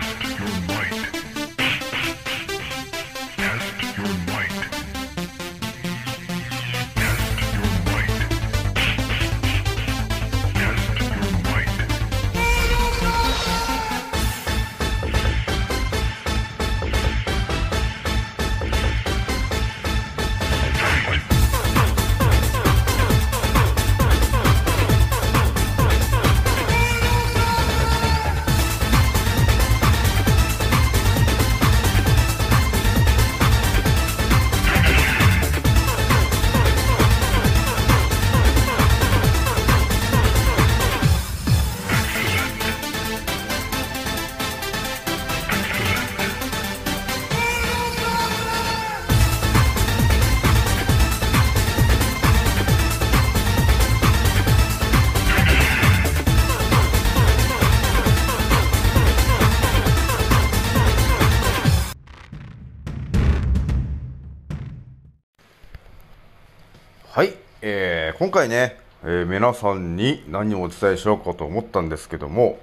Test your might. はい、えー今回ね、えー皆さんに何をお伝えしようかと思ったんですけども、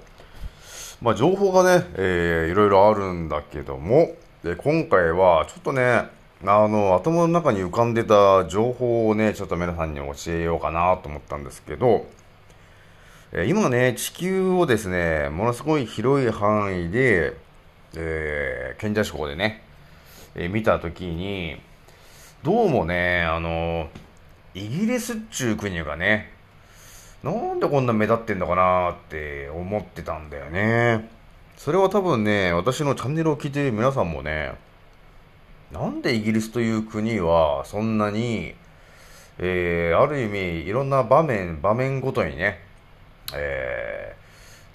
まあ、情報がね、えーいろいろあるんだけども、で今回はちょっとね、あの、頭の中に浮かんでた情報をね、ちょっと皆さんに教えようかなと思ったんですけど、えー今ね、地球をですね、ものすごい広い範囲で、えー、賢者志向でね、えー見たときに、どうもね、あの、イギリスっちゅう国がね、なんでこんな目立ってんのかなって思ってたんだよね。それは多分ね、私のチャンネルを聞いている皆さんもね、なんでイギリスという国はそんなに、えー、ある意味いろんな場面、場面ごとにね、え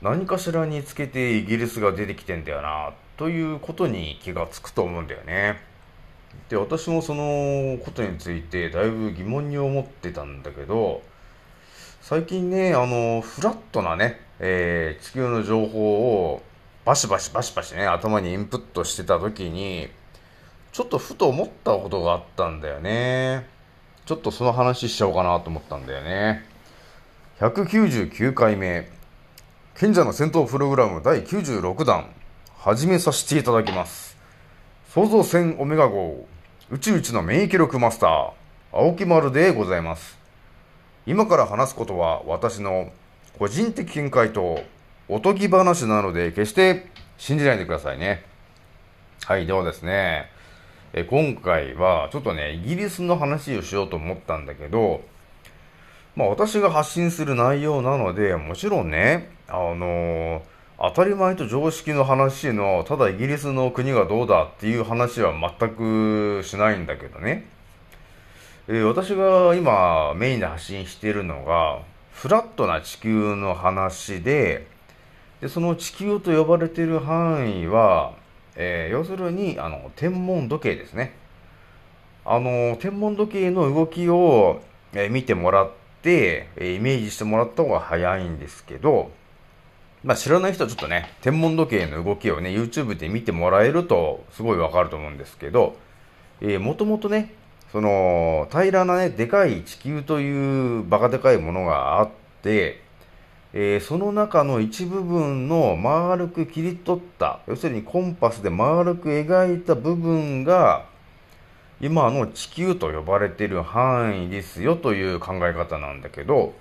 ー、何かしらにつけてイギリスが出てきてんだよな、ということに気がつくと思うんだよね。で、私もそのことについてだいぶ疑問に思ってたんだけど、最近ね、あの、フラットなね、えー地球の情報をバシバシバシバシね、頭にインプットしてた時に、ちょっとふと思ったことがあったんだよね。ちょっとその話しちゃおうかなと思ったんだよね。199回目、賢者の戦闘プログラム第96弾、始めさせていただきます。創造船オメガ号、宇宙一の免疫力マスター、青木丸でございます。今から話すことは私の個人的見解とおとぎ話なので決して信じないでくださいね。はい、ではですね、え今回はちょっとね、イギリスの話をしようと思ったんだけど、まあ私が発信する内容なので、もちろんね、あの当たり前と常識の話の、ただイギリスの国がどうだっていう話は全くしないんだけどね。えー私が今メインで発信しているのが、フラットな地球の話で、でその地球と呼ばれている範囲は、えー要するにあの天文時計ですね。あの天文時計の動きを、えー見てもらって、えイメージしてもらった方が早いんですけど、まあ、知らない人はちょっとね、天文時計の動きをね、YouTube で見てもらえるとすごいわかると思うんですけど、えー、もともとね、その、平らなね、でかい地球というバカでかいものがあって、えーその中の一部分の丸く切り取った、要するにコンパスで丸く描いた部分が、今の地球と呼ばれている範囲ですよという考え方なんだけど、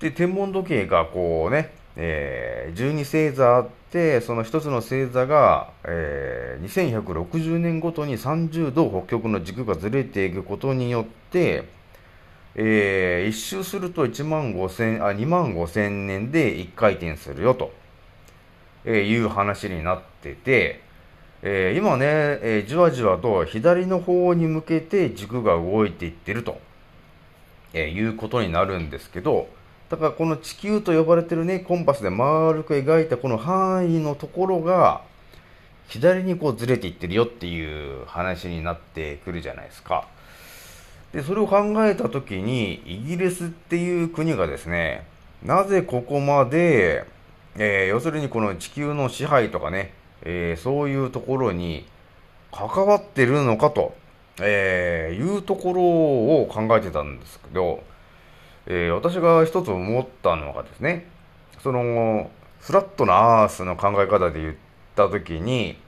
で、天文時計がこうね、えー12星座あって、その一つの星座が、えー2160年ごとに30度北極の軸がずれていくことによって、えー一周すると1万5千、あ、2万5000年で1回転するよと、えーいう話になってて、えー今ね、えーじわじわと左の方に向けて軸が動いていってると、えーいうことになるんですけど、だからこの地球と呼ばれてるね、コンパスで丸く描いたこの範囲のところが、左にこうずれていってるよっていう話になってくるじゃないですか。で、それを考えたときに、イギリスっていう国がですね、なぜここまで、えー要するにこの地球の支配とかね、えーそういうところに関わってるのかと、えーいうところを考えてたんですけど、えー私が一つ思ったのがですね、その、フラットなアースの考え方で言った時に、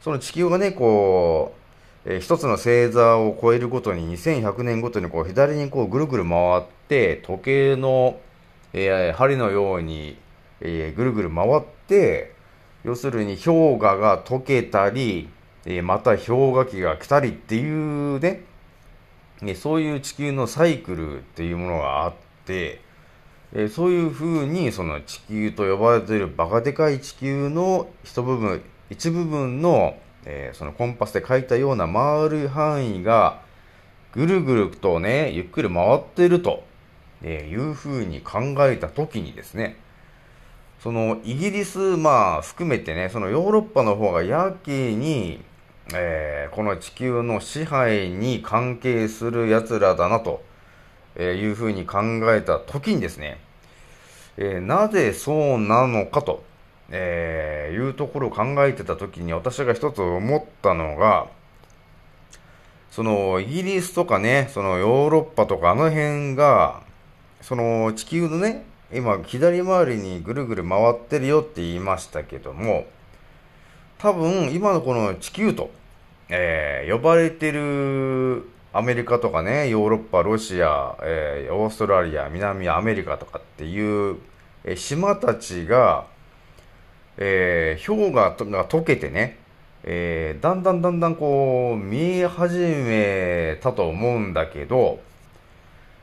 その地球がね、こう、えー一つの星座を超えるごとに2100年ごとにこう左にこうぐるぐる回って時計の、えー針のように、えーぐるぐる回って要するに氷河が溶けたり、えーまた氷河期が来たりっていうねねそういう地球のサイクルっていうものがあって、えそういうふうにその地球と呼ばれているバカでかい地球の一部分一部分の、えーそのコンパスで書いたような丸い範囲がぐるぐるとねゆっくり回っていると、えいうふうに考えた時にですねそのイギリス、まあ、含めてね、そのヨーロッパの方がやけに、えーこの地球の支配に関係する奴らだなと、えいうふうに考えた時にですね、えーなぜそうなのかと、えーいうところを考えてた時に私が一つ思ったのが、そのイギリスとかね、そのヨーロッパとかあの辺が、その地球のね、今左回りにぐるぐる回ってるよって言いましたけども、多分今のこの地球と、えー呼ばれてるアメリカとかね、ヨーロッパ、ロシア、えーオーストラリア、南アメリカとかっていう、えー島たちが、えー氷河が溶けてね、えーだんだんだんだんこう見え始めたと思うんだけど、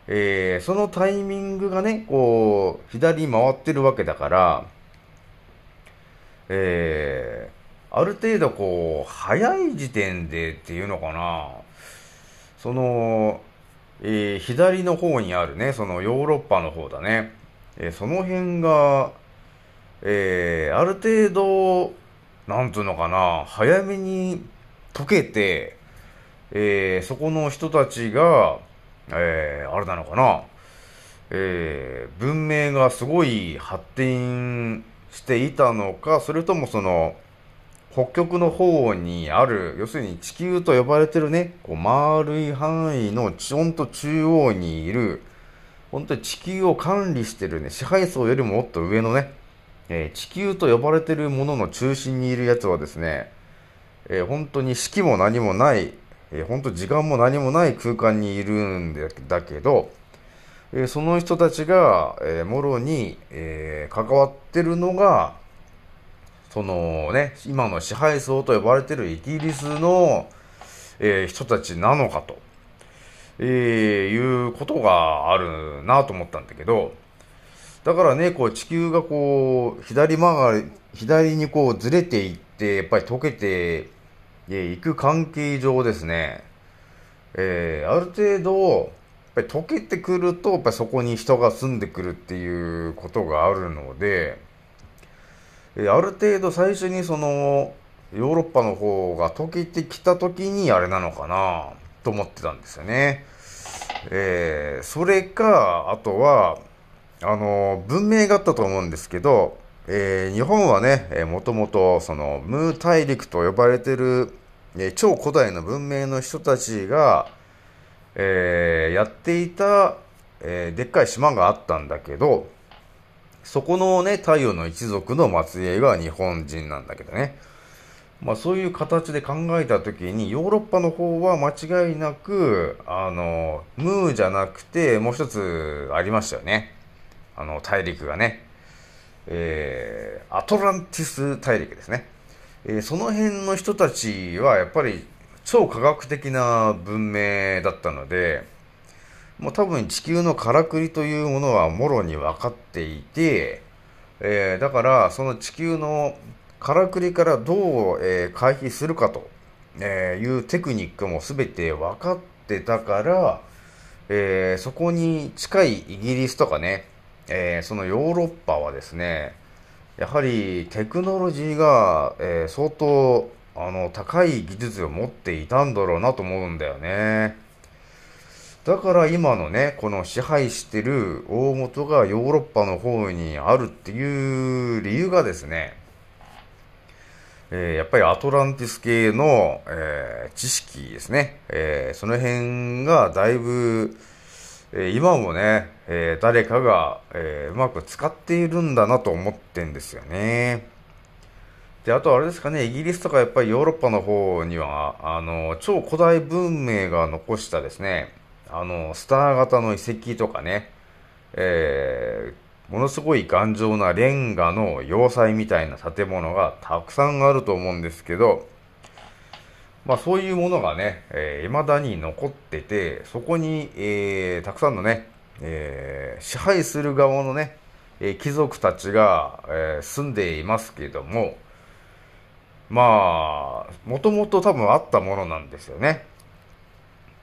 えーそのタイミングがね、こう、左に回ってるわけだから、えーある程度こう、早い時点でっていうのかな、その、えー左の方にあるね、そのヨーロッパの方だね、えーその辺が、えーある程度、なんつうのかな、早めに溶けて、えーそこの人たちが、えーあれなのかな、えー文明がすごい発展していたのか、それともその、北極の方にある、要するに地球と呼ばれてるね、こう丸い範囲のちょんと中央にいる、本当に地球を管理してるね、支配層よりももっと上のね、えー地球と呼ばれてるものの中心にいるやつはですね、えー本当に四季も何もない、えー本当時間も何もない空間にいるんだだけど、えーその人たちが、えーもろに、えー関わってるのが、そのね、今の支配層と呼ばれてるイギリスの、えー人たちなのかと、えーいうことがあるなと思ったんだけど、だからね、こう地球がこう、左曲がり、左にこうずれていって、やっぱり溶けていく関係上ですね、えーある程度、やっぱり溶けてくると、やっぱりそこに人が住んでくるっていうことがあるので、えある程度最初にその、ヨーロッパの方が溶けてきた時にあれなのかなと思ってたんですよね。えーそれか、あとは、あの、文明があったと思うんですけど、えー日本はね、えーもともと、その、ムー大陸と呼ばれてる、えー超古代の文明の人たちが、えーやっていた、えーでっかい島があったんだけど、そこのね、太陽の一族の末裔が日本人なんだけどね。まあそういう形で考えたときに、ヨーロッパの方は間違いなく、あの、ムーじゃなくて、もう一つありましたよね。あの、大陸がね。えーアトランティス大陸ですね。えーその辺の人たちはやっぱり超科学的な文明だったので、もう多分地球のからくりというものはもろに分かっていて、えーだからその地球のからくりからどう、えー回避するかと、えいうテクニックも全て分かってたから、えーそこに近いイギリスとかね、えそのヨーロッパはですね、やはりテクノロジーが、え相当あの高い技術を持っていたんだろうなと思うんだよね。だから今のね、この支配してる大元がヨーロッパの方にあるっていう理由がですね、えーやっぱりアトランティス系の、えー知識ですね、えーその辺がだいぶ、えー今もね、えー誰かが、えーうまく使っているんだなと思ってんですよね。で、あとあれですかね、イギリスとかやっぱりヨーロッパの方には、あの、超古代文明が残したですね、あの、スター型の遺跡とかね、えー、ものすごい頑丈なレンガの要塞みたいな建物がたくさんあると思うんですけど、まあそういうものがね、えー、未だに残ってて、そこに、えー、たくさんのね、えー、支配する側のね、え、貴族たちが、え、住んでいますけども、まあ、もともと多分あったものなんですよね。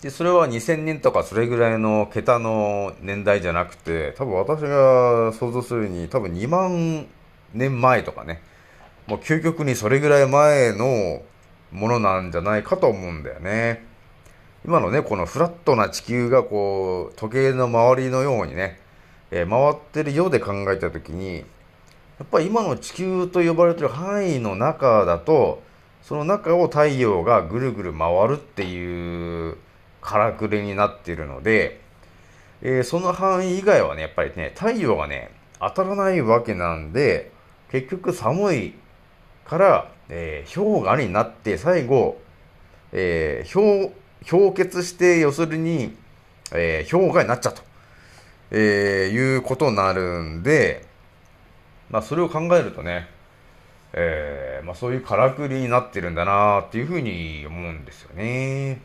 で、それは2000年とかそれぐらいの桁の年代じゃなくて、多分私が想像するに多分2万年前とかね、もう究極にそれぐらい前のものなんじゃないかと思うんだよね。今のね、このフラットな地球がこう、時計の周りのようにね、えー、回ってるようで考えたときに、やっぱり今の地球と呼ばれてる範囲の中だと、その中を太陽がぐるぐる回るっていうからくりになっているので、えー、その範囲以外はね、やっぱりね、太陽がね、当たらないわけなんで、結局寒いから、えー、氷河になって最後、えー、氷、氷結して、要するに、えー、氷河になっちゃうと、えー、いうことになるんで、まあ、それを考えるとね、えー、まあ、そういうからくりになってるんだなっていうふうに思うんですよね。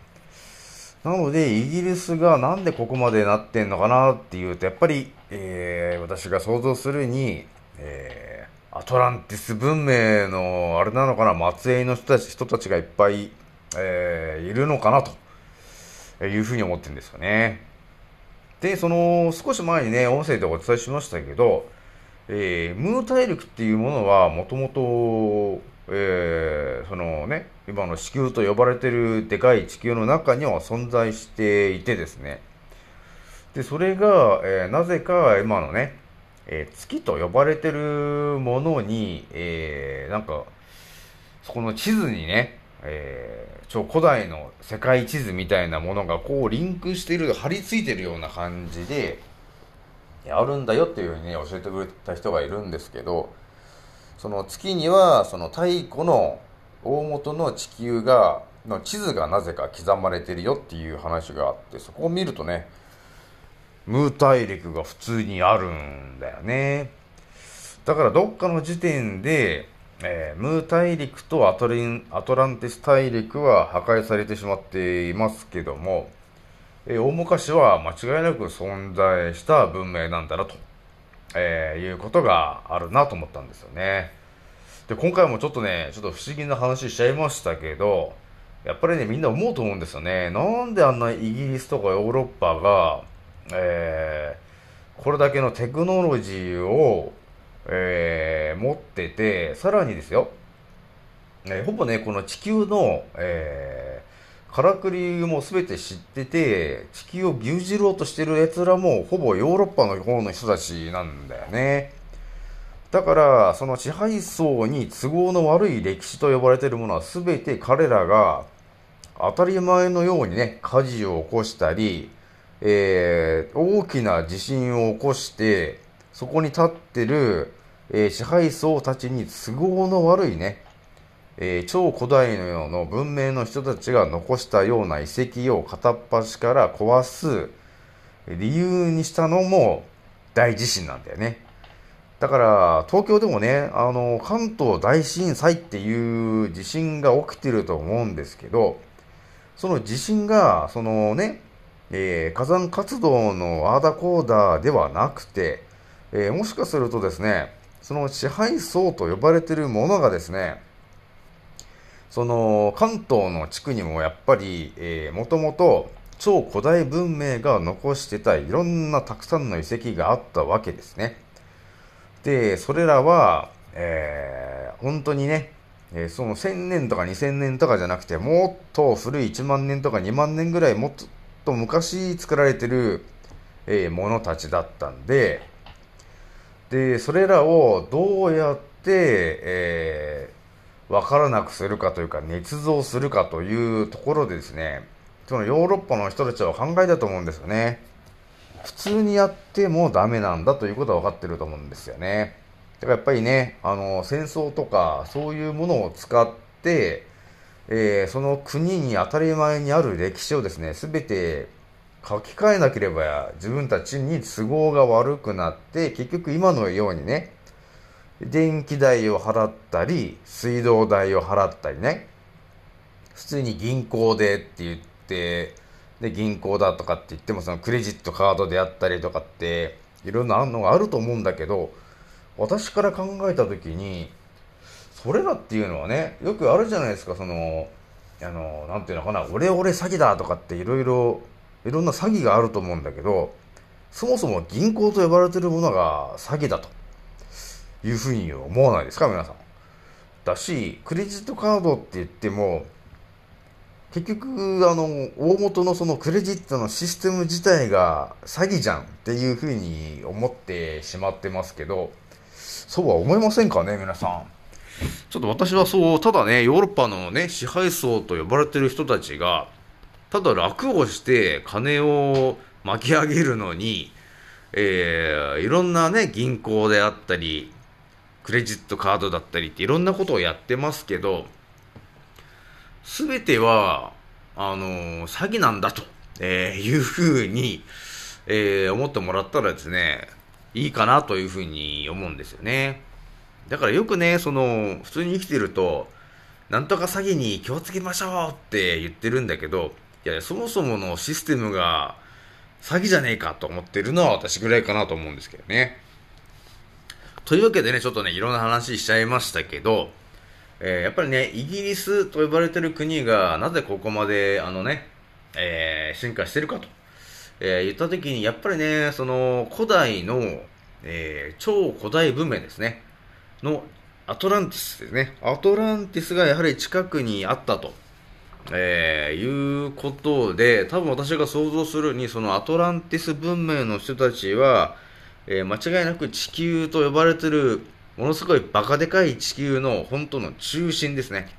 なので、イギリスがなんでここまでなってんのかなっていうと、やっぱり、えー、私が想像するに、えー、アトランティス文明の、あれなのかな、末裔の人たち人たちがいっぱい、えー、いるのかなというふうに思ってるんですよね。で、その、少し前にね、音声でお伝えしましたけど、えー、ムー大陸っていうものはもともと、えー、そのね、今の地球と呼ばれてるでかい地球の中には存在していてですね。で、それが、えー、なぜか今のね、えー、月と呼ばれてるものに、えー、なんか、そこの地図にね、えー、超古代の世界地図みたいなものがこうリンクしている、貼り付いてるような感じで、あるんだよっていうふうにね、教えてくれた人がいるんですけど、その月には、その太古の大元の地球が、の地図がなぜか刻まれてるよっていう話があって、そこを見るとね、ムー大陸が普通にあるんだよね。だからどっかの時点で、えー、ムー大陸とアトリンアトランティス大陸は破壊されてしまっていますけども、えー、大昔は間違いなく存在した文明なんだなと、えー、いうことがあるなと思ったんですよね。で、今回もちょっとね、ちょっと不思議な話しちゃいましたけど、やっぱりね、みんな思うと思うんですよね。なんであんなイギリスとかヨーロッパが、えー、これだけのテクノロジーを、えー、持ってて、さらにですよ、えー、ほぼね、この地球の、え、からくりも全て知ってて、地球を牛耳ろうとしてる奴らも、ほぼヨーロッパの方の人たちなんだよね。だから、その支配層に都合の悪い歴史と呼ばれてるものは全て彼らが当たり前のようにね、火事を起こしたり、えー、大きな地震を起こして、そこに立ってる、えー、支配層たちに都合の悪いね、えー、超古代のような文明の人たちが残したような遺跡を片っ端から壊す理由にしたのも大地震なんだよね。だから、東京でもね、あの、関東大震災っていう地震が起きてると思うんですけど、その地震が、そのね、えー、火山活動のアーダコーダーではなくて、えー、もしかするとですね、その支配層と呼ばれているものがですね、その関東の地区にもやっぱり、えー、もともと超古代文明が残してたいろんなたくさんの遺跡があったわけですね。で、それらは、えー、本当にね、えー、その1000年とか2000年とかじゃなくて、もっと古い1万年とか2万年ぐらいもっと昔作られてる、えー、ものたちだったんで、で、それらをどうやって、えー、分からなくするかというか、捏造するかというところでですね、そのヨーロッパの人たちは考えたと思うんですよね。普通にやってもダメなんだということは分かってると思うんですよね。だからやっぱりね、あの、戦争とか、そういうものを使って、えーその国に当たり前にある歴史をですね、すべて書き換えなければ自分たちに都合が悪くなって、結局今のようにね、電気代を払ったり、水道代を払ったりね、普通に銀行でって言って、で、銀行だとかって言っても、そのクレジットカードであったりとかって、いろんなのがあると思うんだけど、私から考えたときに、それらっていうのはね、よくあるじゃないですか、その、あの、なんていうのかな、オレオレ詐欺だとかっていろいろ、いろんな詐欺があると思うんだけど、そもそも銀行と呼ばれてるものが詐欺だと。いうふうに思わないですか、皆さん。だし、クレジットカードって言っても、結局、あの、大元のそのクレジットのシステム自体が詐欺じゃんっていうふうに思ってしまってますけど、そうは思いませんかね、皆さん。ちょっと私はそう、ただね、ヨーロッパのね、支配層と呼ばれてる人たちが、ただ楽をして金を巻き上げるのに、えー、いろんなね、銀行であったり、クレジットカードだったりっていろんなことをやってますけど、すべては、あのー詐欺なんだと、えーいうふうに、えー思ってもらったらですね、いいかなというふうに思うんですよね。だからよくね、その、普通に生きてると、なんとか詐欺に気をつけましょうって言ってるんだけど、いや、そもそものシステムが詐欺じゃねえかと思ってるのは私ぐらいかなと思うんですけどね。というわけでね、ちょっとね、いろんな話しちゃいましたけど、えーやっぱりね、イギリスと呼ばれてる国がなぜここまで、あのね、えー進化してるかと、えー言ったときに、やっぱりね、その古代の、え超古代文明ですね、のアトランティスですね。アトランティスがやはり近くにあったと、えいうことで、多分私が想像するに、そのアトランティス文明の人たちは、えー間違いなく地球と呼ばれてる、ものすごいバカでかい地球の本当の中心ですね。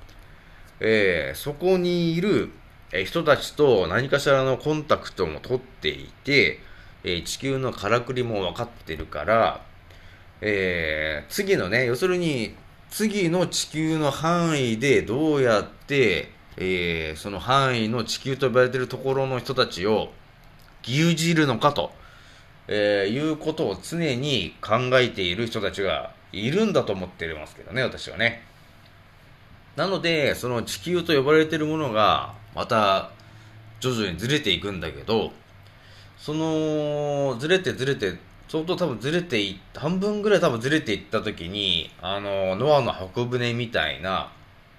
えーそこにいる、えー人たちと何かしらのコンタクトも取っていて、えー地球のからくりも分かってるから、えー次のね、要するに、次の地球の範囲でどうやって、えーその範囲の地球と呼ばれてるところの人たちを牛耳るのかと、えーいうことを常に考えている人たちがいるんだと思ってますけどね、私はね。なので、その地球と呼ばれているものが、また、徐々にずれていくんだけど、その、ずれてずれて、相当多分ずれてい半分ぐらい多分ずれていった時に、あの、ノアの箱舟みたいな、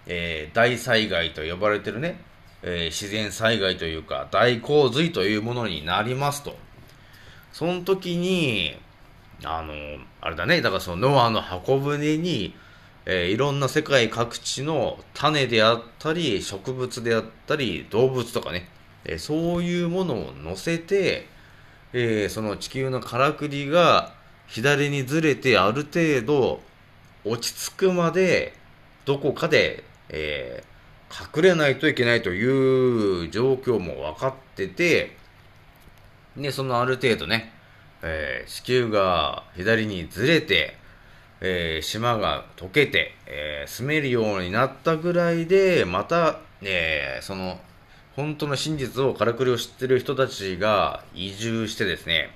えー大災害と呼ばれてるね、えー自然災害というか、大洪水というものになりますと。その時に、あの、あれだね、だからそのノアの箱舟に、えーいろんな世界各地の種であったり、植物であったり、動物とかね、えーそういうものを乗せて、えーその地球のからくりが左にずれてある程度落ち着くまでどこかで、え隠れないといけないという状況も分かってて、で、そのある程度ね、えー地球が左にずれて、えー島が溶けて、えー住めるようになったぐらいで、また、えその、本当の真実を、からくりを知ってる人たちが移住してですね、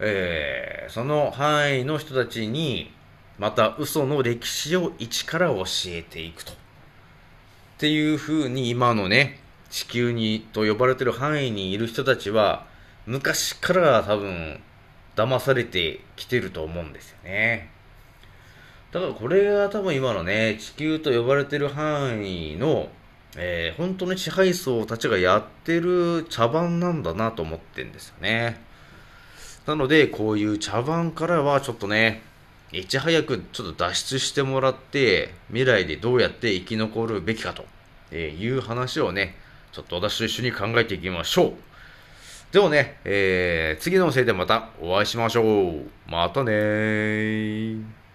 えその範囲の人たちに、また嘘の歴史を一から教えていくと。っていう風に今のね、地球にと呼ばれてる範囲にいる人たちは、昔から多分、騙されてきてると思うんですよね。だからこれが多分今のね、地球と呼ばれてる範囲の、えー本当に支配層たちがやってる茶番なんだなと思ってんですよね。なので、こういう茶番からはちょっとね、いち早くちょっと脱出してもらって、未来でどうやって生き残るべきかという話をね、ちょっと私と一緒に考えていきましょう。でもね、えー次のせいでまたお会いしましょう。またねー。